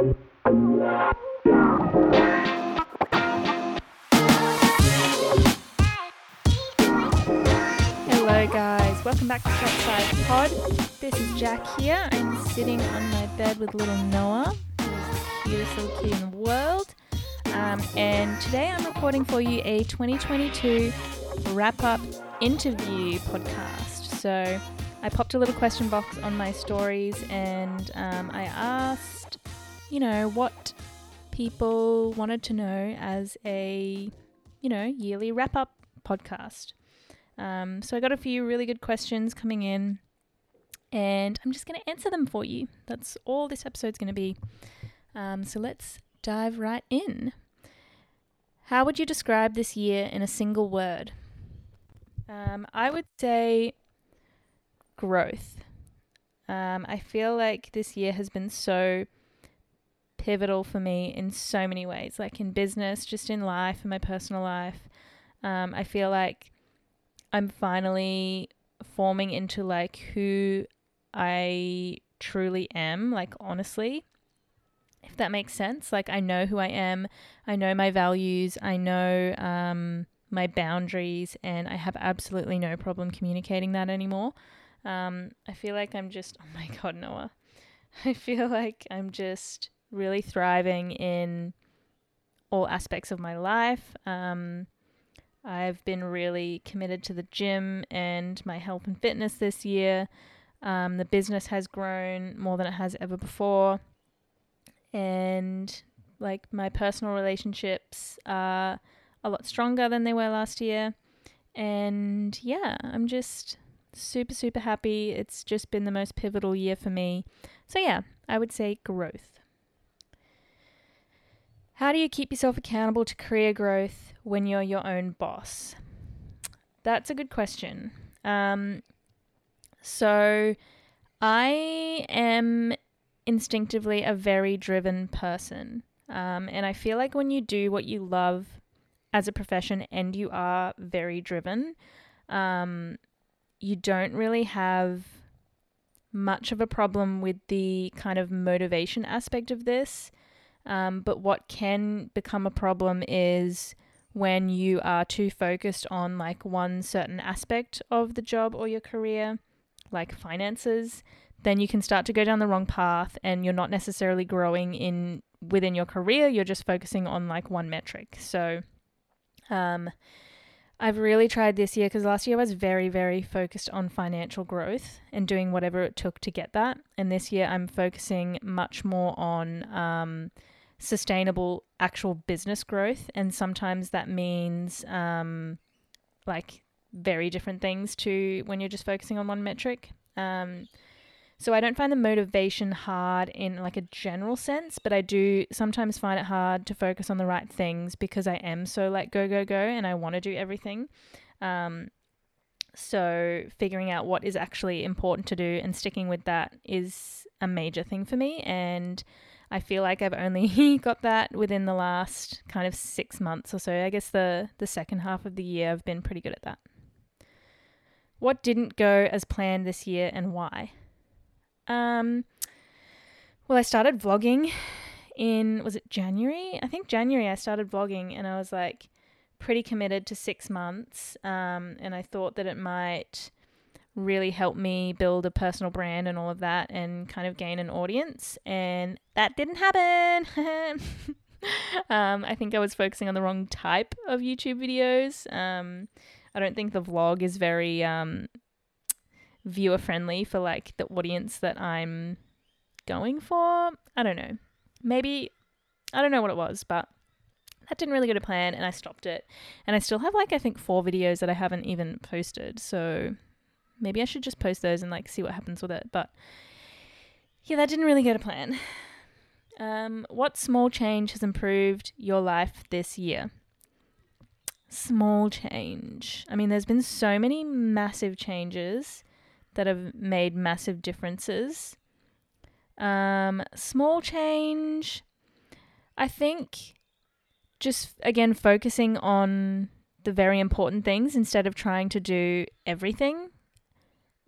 Hello, guys. Welcome back to Shots Fired Pod. This is Jac here. I'm sitting on my bed with little Noah, who's the cutest little kid in the world. Um, and today I'm recording for you a 2022 wrap up interview podcast. So I popped a little question box on my stories and um, I asked, you know, what people wanted to know as a, you know, yearly wrap up podcast. Um, so I got a few really good questions coming in, and I'm just going to answer them for you. That's all this episode's going to be. Um, so let's dive right in. How would you describe this year in a single word? Um, I would say growth. Um, I feel like this year has been so pivotal for me in so many ways, like in business, just in life, in my personal life. Um, I feel like I'm finally forming into like who I truly am, like honestly. If that makes sense. Like I know who I am, I know my values, I know um, my boundaries, and I have absolutely no problem communicating that anymore. Um, I feel like I'm just, oh my God, Noah. I feel like I'm just really thriving in all aspects of my life. Um, I've been really committed to the gym and my health and fitness this year. Um, the business has grown more than it has ever before. And like my personal relationships are a lot stronger than they were last year. And yeah, I'm just super, super happy. It's just been the most pivotal year for me. So yeah, I would say growth. How do you keep yourself accountable to career growth when you're your own boss? That's a good question. Um, so, I am instinctively a very driven person. Um, and I feel like when you do what you love as a profession and you are very driven, um, you don't really have much of a problem with the kind of motivation aspect of this. Um, but what can become a problem is when you are too focused on like one certain aspect of the job or your career, like finances, then you can start to go down the wrong path and you're not necessarily growing in within your career, you're just focusing on like one metric. So um I've really tried this year because last year I was very, very focused on financial growth and doing whatever it took to get that. And this year I'm focusing much more on um, sustainable actual business growth. And sometimes that means um, like very different things to when you're just focusing on one metric. Um, so I don't find the motivation hard in like a general sense, but I do sometimes find it hard to focus on the right things because I am so like go go go and I want to do everything. Um, so figuring out what is actually important to do and sticking with that is a major thing for me and I feel like I've only got that within the last kind of 6 months or so. I guess the the second half of the year I've been pretty good at that. What didn't go as planned this year and why? Um, well, I started vlogging in, was it January? I think January I started vlogging and I was like pretty committed to six months. Um, and I thought that it might really help me build a personal brand and all of that and kind of gain an audience. And that didn't happen. um, I think I was focusing on the wrong type of YouTube videos. Um, I don't think the vlog is very um, viewer friendly for like the audience that I'm going for. I don't know. Maybe I don't know what it was, but that didn't really go to plan and I stopped it. And I still have like I think four videos that I haven't even posted. So maybe I should just post those and like see what happens with it. But yeah, that didn't really go to plan. Um, what small change has improved your life this year? Small change. I mean, there's been so many massive changes that have made massive differences. Um, small change, I think just again focusing on the very important things instead of trying to do everything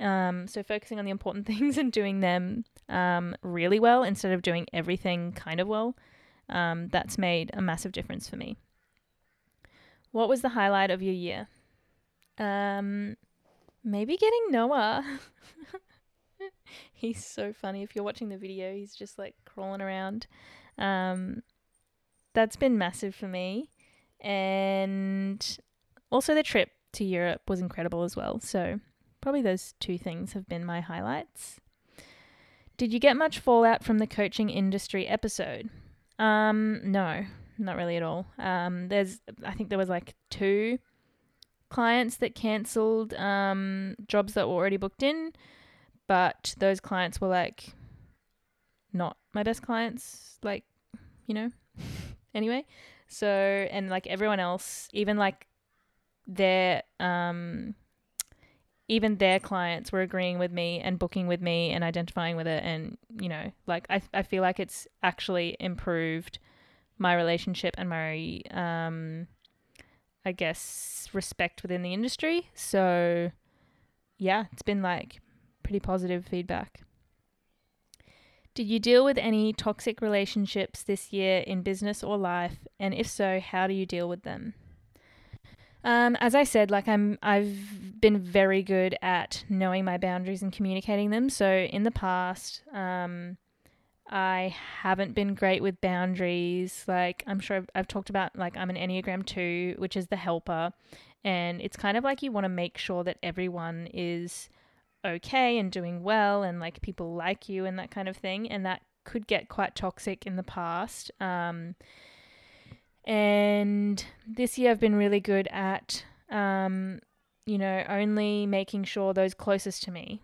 Um, so focusing on the important things and doing them um, really well instead of doing everything kind of well, um, that's made a massive difference for me. What was the highlight of your year? Um, maybe getting Noah. he's so funny. If you're watching the video, he's just like crawling around. Um, that's been massive for me. And also the trip to Europe was incredible as well. So probably those two things have been my highlights. Did you get much fallout from the coaching industry episode? Um, no, not really at all. Um, there's, I think there was like two clients that cancelled um, jobs that were already booked in, but those clients were like not my best clients, like, you know, anyway. So, and like everyone else, even like their, um, even their clients were agreeing with me and booking with me and identifying with it. And, you know, like I, I feel like it's actually improved my relationship and my, um, I guess, respect within the industry. So, yeah, it's been like pretty positive feedback. Did you deal with any toxic relationships this year in business or life? And if so, how do you deal with them? Um, as I said, like I'm, I've been very good at knowing my boundaries and communicating them. So in the past, um, I haven't been great with boundaries. Like I'm sure I've, I've talked about, like I'm an Enneagram two, which is the helper, and it's kind of like you want to make sure that everyone is okay and doing well, and like people like you and that kind of thing, and that could get quite toxic in the past. Um, and this year I've been really good at, um, you know, only making sure those closest to me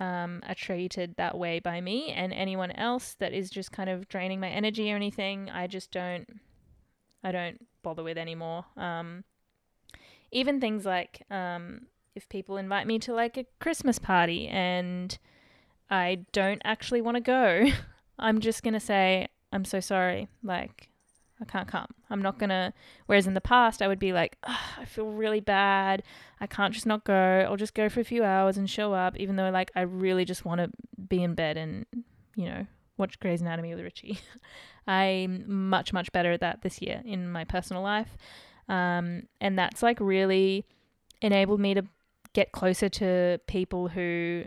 um, are treated that way by me, and anyone else that is just kind of draining my energy or anything, I just don't, I don't bother with anymore. Um, even things like um, if people invite me to like a Christmas party and I don't actually want to go, I'm just gonna say I'm so sorry. Like I can't come. I'm not gonna. Whereas in the past, I would be like, I feel really bad. I can't just not go. I'll just go for a few hours and show up, even though like I really just want to be in bed and you know watch Grey's Anatomy with Richie. I'm much much better at that this year in my personal life, um, and that's like really enabled me to get closer to people who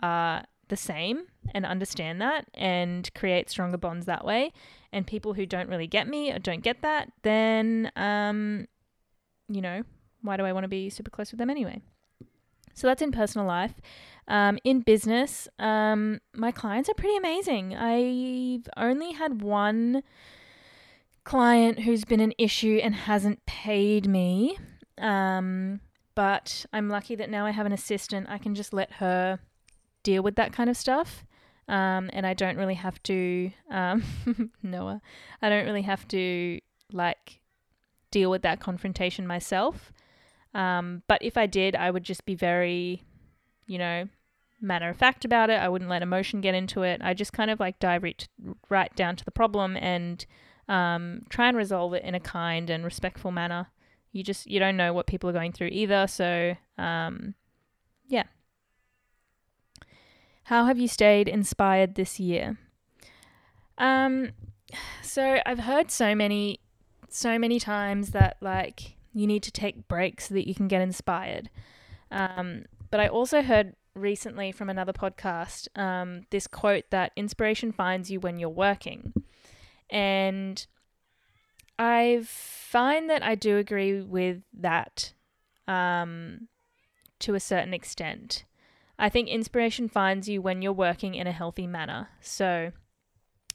are the same and understand that and create stronger bonds that way. And people who don't really get me or don't get that, then, um, you know, why do I want to be super close with them anyway? So that's in personal life. Um, in business, um, my clients are pretty amazing. I've only had one client who's been an issue and hasn't paid me. Um, but I'm lucky that now I have an assistant. I can just let her deal with that kind of stuff. Um, and I don't really have to, um, Noah, I don't really have to like deal with that confrontation myself. Um, but if I did, I would just be very, you know, matter of fact about it. I wouldn't let emotion get into it. I just kind of like dive right, right down to the problem and um, try and resolve it in a kind and respectful manner. You just you don't know what people are going through either, so um, yeah, how have you stayed inspired this year? Um, so I've heard so many, so many times that like you need to take breaks so that you can get inspired. Um, but I also heard recently from another podcast um, this quote that inspiration finds you when you're working. And I find that I do agree with that um, to a certain extent. I think inspiration finds you when you're working in a healthy manner. So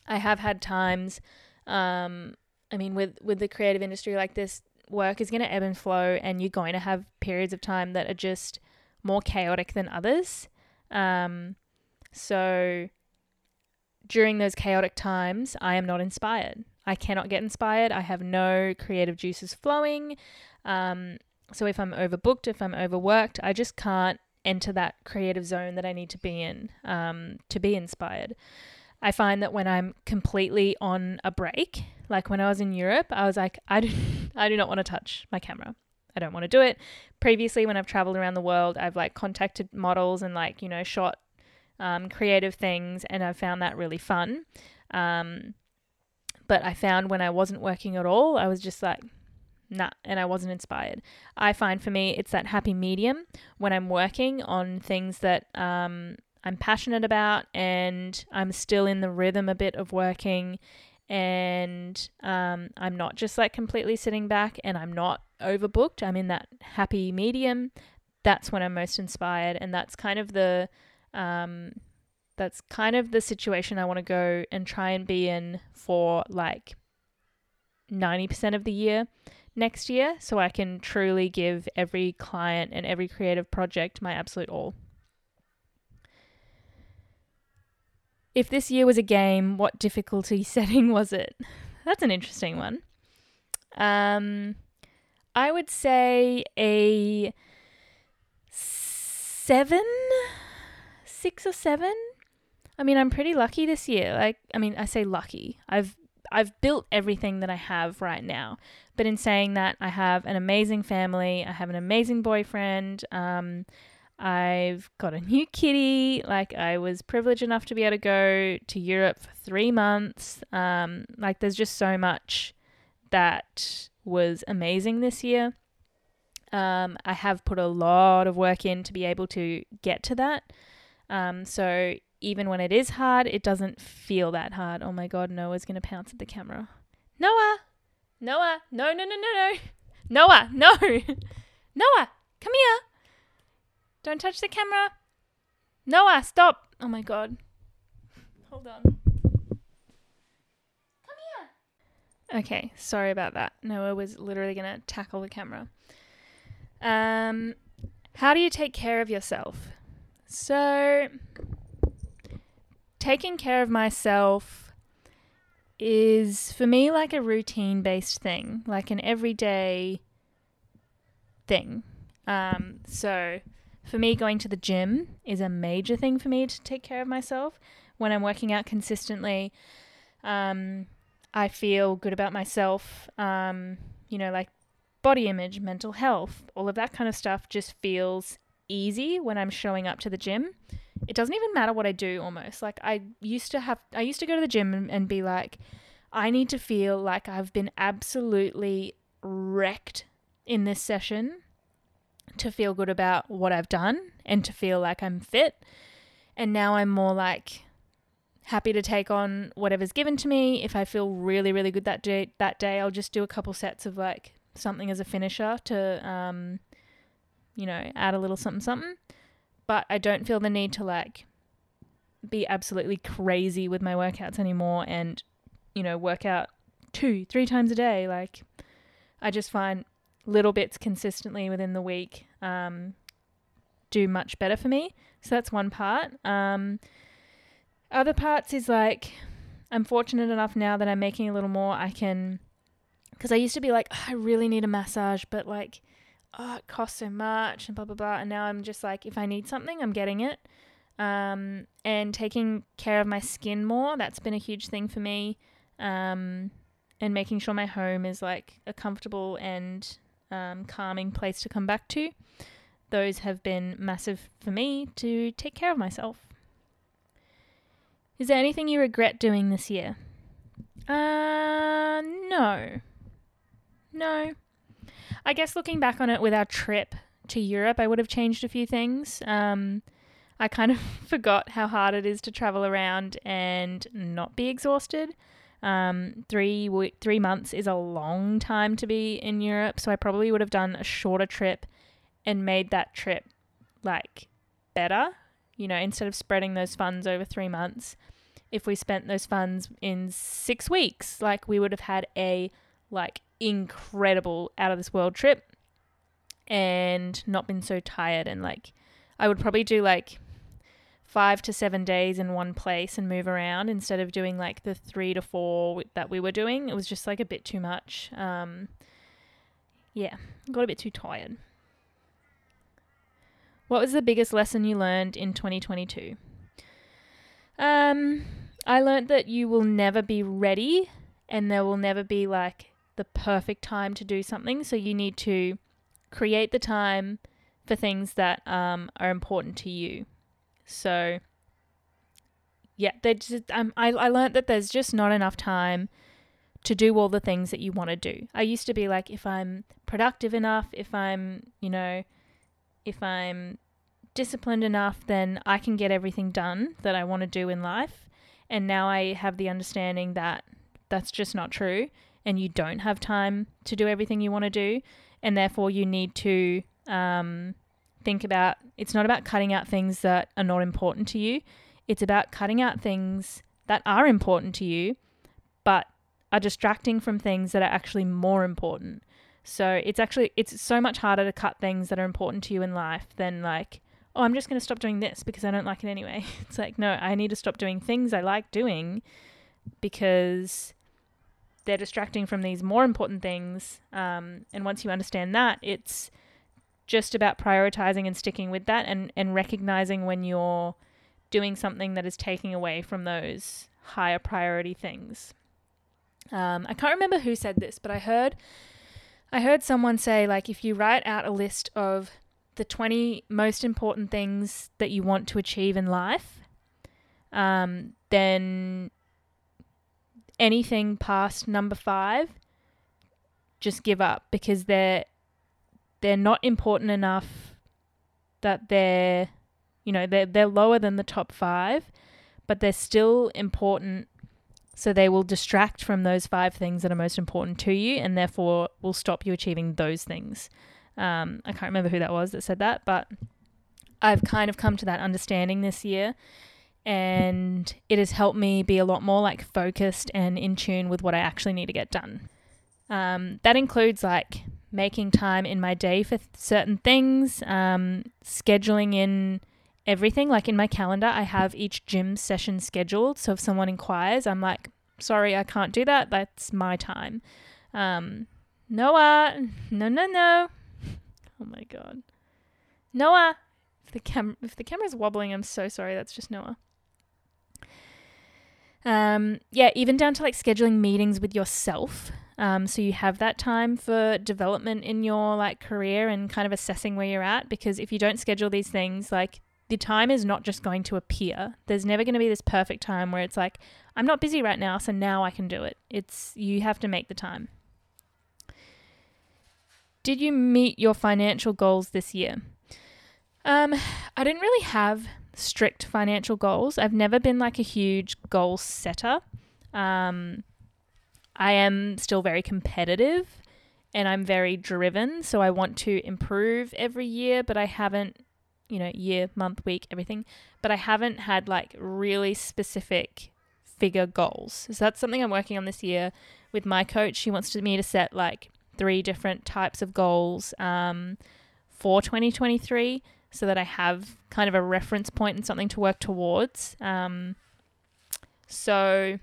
I have had times, um, I mean, with, with the creative industry like this, work is going to ebb and flow, and you're going to have periods of time that are just more chaotic than others. Um, so during those chaotic times, I am not inspired. I cannot get inspired. I have no creative juices flowing. Um, so if I'm overbooked, if I'm overworked, I just can't enter that creative zone that I need to be in um, to be inspired. I find that when I'm completely on a break, like when I was in Europe, I was like, I do, I do not want to touch my camera. I I don't want to do it. Previously, when I've traveled around the world, I've like contacted models and like, you know, shot um, creative things, and I've found that really fun. Um, but I found when I wasn't working at all, I was just like, nah, and I wasn't inspired. I find for me, it's that happy medium when I'm working on things that um, I'm passionate about and I'm still in the rhythm a bit of working and um, I'm not just like completely sitting back and I'm not overbooked. I'm in that happy medium. That's when I'm most inspired, and that's kind of the um, that's kind of the situation I want to go and try and be in for like 90% of the year next year so I can truly give every client and every creative project my absolute all. If this year was a game, what difficulty setting was it? That's an interesting one. Um, I would say a seven, six or seven. I mean, I'm pretty lucky this year. Like, I mean, I say lucky. I've I've built everything that I have right now. But in saying that, I have an amazing family. I have an amazing boyfriend. Um, I've got a new kitty. Like, I was privileged enough to be able to go to Europe for three months. Um, like, there's just so much that was amazing this year. Um, I have put a lot of work in to be able to get to that. Um, so even when it is hard, it doesn't feel that hard. Oh my god, Noah's gonna pounce at the camera. Noah! Noah! No, no, no, no, no! Noah! No! Noah! Come here! Don't touch the camera! Noah, stop! Oh my god. Hold on. Come here! Okay, sorry about that. Noah was literally gonna tackle the camera. Um, how do you take care of yourself? So, taking care of myself is for me like a routine based thing, like an everyday thing. Um, so for me, going to the gym is a major thing for me to take care of myself. When I'm working out consistently, um, I feel good about myself. Um, you know, like body image, mental health, all of that kind of stuff just feels easy when I'm showing up to the gym it doesn't even matter what I do almost. Like I used to have I used to go to the gym and, and be like I need to feel like I've been absolutely wrecked in this session to feel good about what I've done and to feel like I'm fit. And now I'm more like happy to take on whatever's given to me. If I feel really really good that day that day, I'll just do a couple sets of like something as a finisher to um you know, add a little something something but I don't feel the need to like be absolutely crazy with my workouts anymore and you know work out two three times a day. Like i just find little bits consistently within the week um, do much better for me. So that's one part. Um, other parts is like i'm fortunate enough now that i'm making a little more. I can because i used to be like oh, i really need a massage but like oh, it costs so much and blah, blah, blah. And now I'm just like, if I need something, I'm getting it. Um, and taking care of my skin more, that's been a huge thing for me. Um, and making sure my home is like a comfortable and um, calming place to come back to. Those have been massive for me to take care of myself. Is there anything you regret doing this year? Uh, no. No. I guess looking back on it with our trip to Europe, I would have changed a few things. Um, I kind of forgot how hard it is to travel around and not be exhausted. Um, three three months is a long time to be in Europe, so I probably would have done a shorter trip and made that trip like better. You know, instead of spreading those funds over three months, if we spent those funds in six weeks, like we would have had a like incredible out of this world trip and not been so tired and like I would probably do like 5 to 7 days in one place and move around instead of doing like the 3 to 4 that we were doing. It was just like a bit too much. Um yeah, got a bit too tired. What was the biggest lesson you learned in 2022? Um I learned that you will never be ready and there will never be like the perfect time to do something. So you need to create the time for things that um, are important to you. So, yeah, just um, I I learned that there's just not enough time to do all the things that you want to do. I used to be like, if I'm productive enough, if I'm, you know, if I'm disciplined enough, then I can get everything done that I want to do in life. And now I have the understanding that that's just not true and you don't have time to do everything you want to do. And therefore, you need to um, think about it's not about cutting out things that are not important to you, it's about cutting out things that are important to you, but are distracting from things that are actually more important. So it's actually it's so much harder to cut things that are important to you in life than like oh, I'm just going to stop doing this because I don't like it anyway. It's like, no, I need to stop doing things I like doing because they're distracting from these more important things. Um, and once you understand that, it's just about prioritizing and sticking with that and, and recognizing when you're doing something that is taking away from those higher priority things. Um, I can't remember who said this, but I heard I heard someone say like if you write out a list of the 20 most important things that you want to achieve in life, um, then anything past number five, just give up because they're they're not important enough that they're you know they're they're lower than the top five, but they're still important. So they will distract from those five things that are most important to you, and therefore will stop you achieving those things. Um, I can't remember who that was that said that, but I've kind of come to that understanding this year. And it has helped me be a lot more like focused and in tune with what I actually need to get done. Um, that includes like making time in my day for th- certain things, um, scheduling in everything. Like in my calendar, I have each gym session scheduled. So if someone inquires, I'm like, sorry, I can't do that. That's my time. Um, Noah, no, no, no. Oh my god. Noah! If the cam if the camera's wobbling, I'm so sorry. That's just Noah. Um, yeah, even down to like scheduling meetings with yourself. Um, so you have that time for development in your like career and kind of assessing where you're at. Because if you don't schedule these things, like the time is not just going to appear. There's never going to be this perfect time where it's like, I'm not busy right now, so now I can do it. It's you have to make the time. Did you meet your financial goals this year? Um, I didn't really have strict financial goals. I've never been like a huge goal setter. Um, I am still very competitive and I'm very driven. So I want to improve every year, but I haven't, you know, year, month, week, everything, but I haven't had like really specific figure goals. So that's something I'm working on this year with my coach. She wants me to set like three different types of goals um, for 2023 so that I have kind of a reference point and something to work towards. Um, so,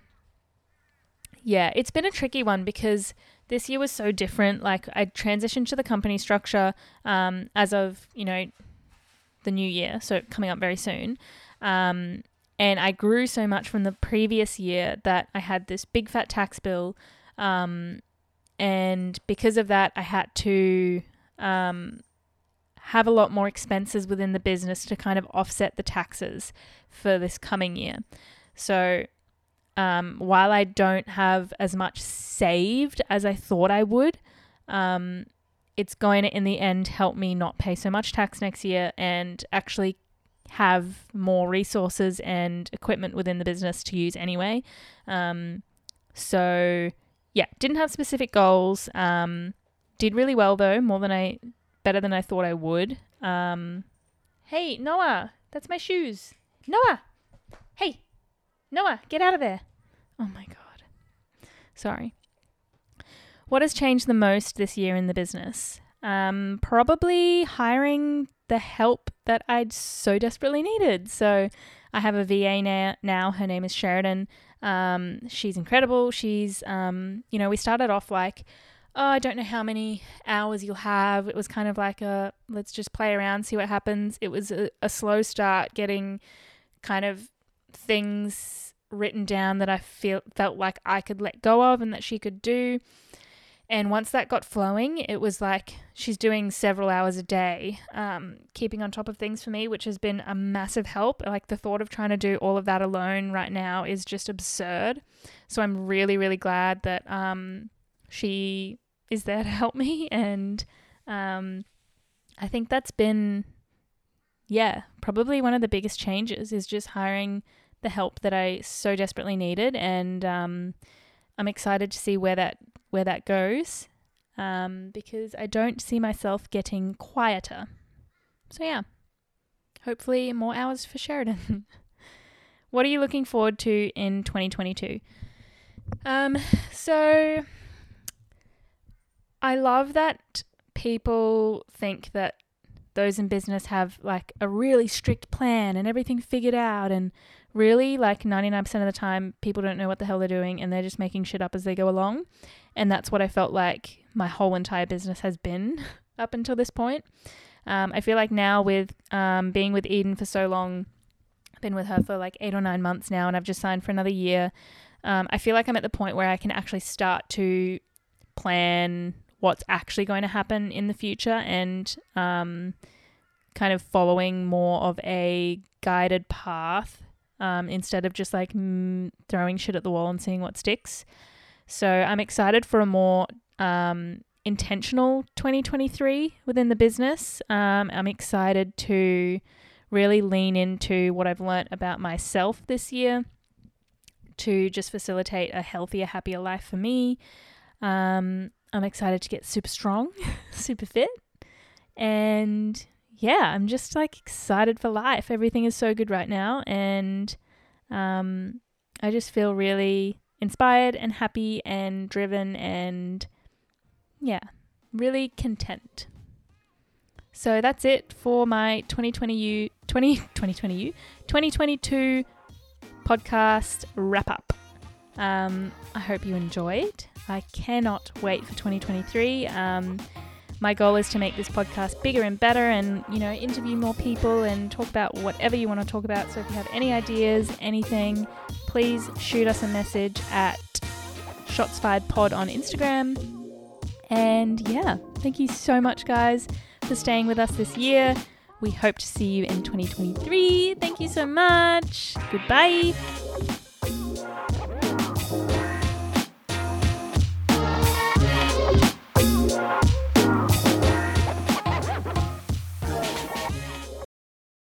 yeah, it's been a tricky one because this year was so different. Like, I transitioned to the company structure um, as of, you know, the new year, so coming up very soon. Um, and I grew so much from the previous year that I had this big fat tax bill um, and because of that, I had to um, have a lot more expenses within the business to kind of offset the taxes for this coming year. So um, while I don't have as much saved as I thought I would, um, it's going to, in the end, help me not pay so much tax next year and actually have more resources and equipment within the business to use anyway. Um, so yeah, didn't have specific goals. Um, did really well though, more than I, better than I thought I would. Um, hey Noah, that's my shoes. Noah, hey, Noah, get out of there. Oh my god. Sorry. What has changed the most this year in the business? Um, probably hiring the help that I'd so desperately needed. So I have a VA now. now. Her name is Sheridan. Um, she's incredible. She's, um, you know, we started off like, oh, I don't know how many hours you'll have. It was kind of like a let's just play around, see what happens. It was a, a slow start getting kind of things written down that I feel felt like I could let go of and that she could do. And once that got flowing, it was like she's doing several hours a day, um, keeping on top of things for me, which has been a massive help. Like the thought of trying to do all of that alone right now is just absurd. So I'm really, really glad that um, she is there to help me. And um, I think that's been, yeah, probably one of the biggest changes is just hiring the help that I so desperately needed. And um, I'm excited to see where that where that goes um, because I don't see myself getting quieter. So, yeah, hopefully, more hours for Sheridan. what are you looking forward to in 2022? Um, so, I love that people think that those in business have like a really strict plan and everything figured out and really like 99% of the time people don't know what the hell they're doing and they're just making shit up as they go along. And that's what i felt like my whole entire business has been up until this point. Um, i feel like now with um, being with eden for so long i've been with her for like eight or nine months now and i've just signed for another year. Um, i feel like i'm at the point where i can actually start to plan what's actually going to happen in the future and um, kind of following more of a guided path um, instead of just like throwing shit at the wall and seeing what sticks. So I'm excited for a more um, intentional 2023 within the business. Um, I'm excited to really lean into what I've learnt about myself this year to just facilitate a healthier, happier life for me. Um, I'm excited to get super strong, super fit, and yeah, I'm just like excited for life. Everything is so good right now, and um, I just feel really inspired and happy and driven and yeah, really content. So that's it for my 2020 20 2020U 2022 podcast wrap up. Um, I hope you enjoyed. I cannot wait for 2023. Um, my goal is to make this podcast bigger and better and, you know, interview more people and talk about whatever you want to talk about. So if you have any ideas, anything, please shoot us a message at Shots Fired Pod on Instagram. And yeah, thank you so much, guys, for staying with us this year. We hope to see you in 2023. Thank you so much. Goodbye.